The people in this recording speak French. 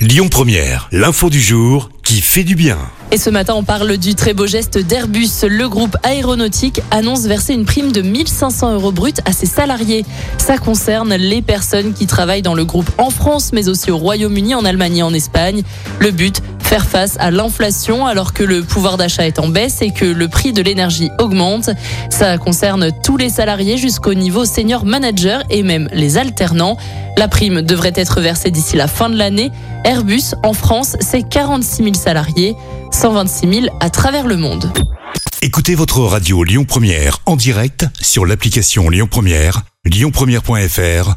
Lyon Première, l'info du jour qui fait du bien. Et ce matin, on parle du très beau geste d'Airbus. Le groupe aéronautique annonce verser une prime de 1500 euros brut à ses salariés. Ça concerne les personnes qui travaillent dans le groupe en France, mais aussi au Royaume-Uni, en Allemagne et en Espagne. Le but, faire face à l'inflation alors que le pouvoir d'achat est en baisse et que le prix de l'énergie augmente. Ça concerne tous les salariés jusqu'au niveau senior manager et même les alternants. La prime devrait être versée d'ici la fin de l'année. Airbus, en France, c'est 46 000 salariés, 126 000 à travers le monde. Écoutez votre radio Lyon Première en direct sur l'application Lyon Première, lyonpremière.fr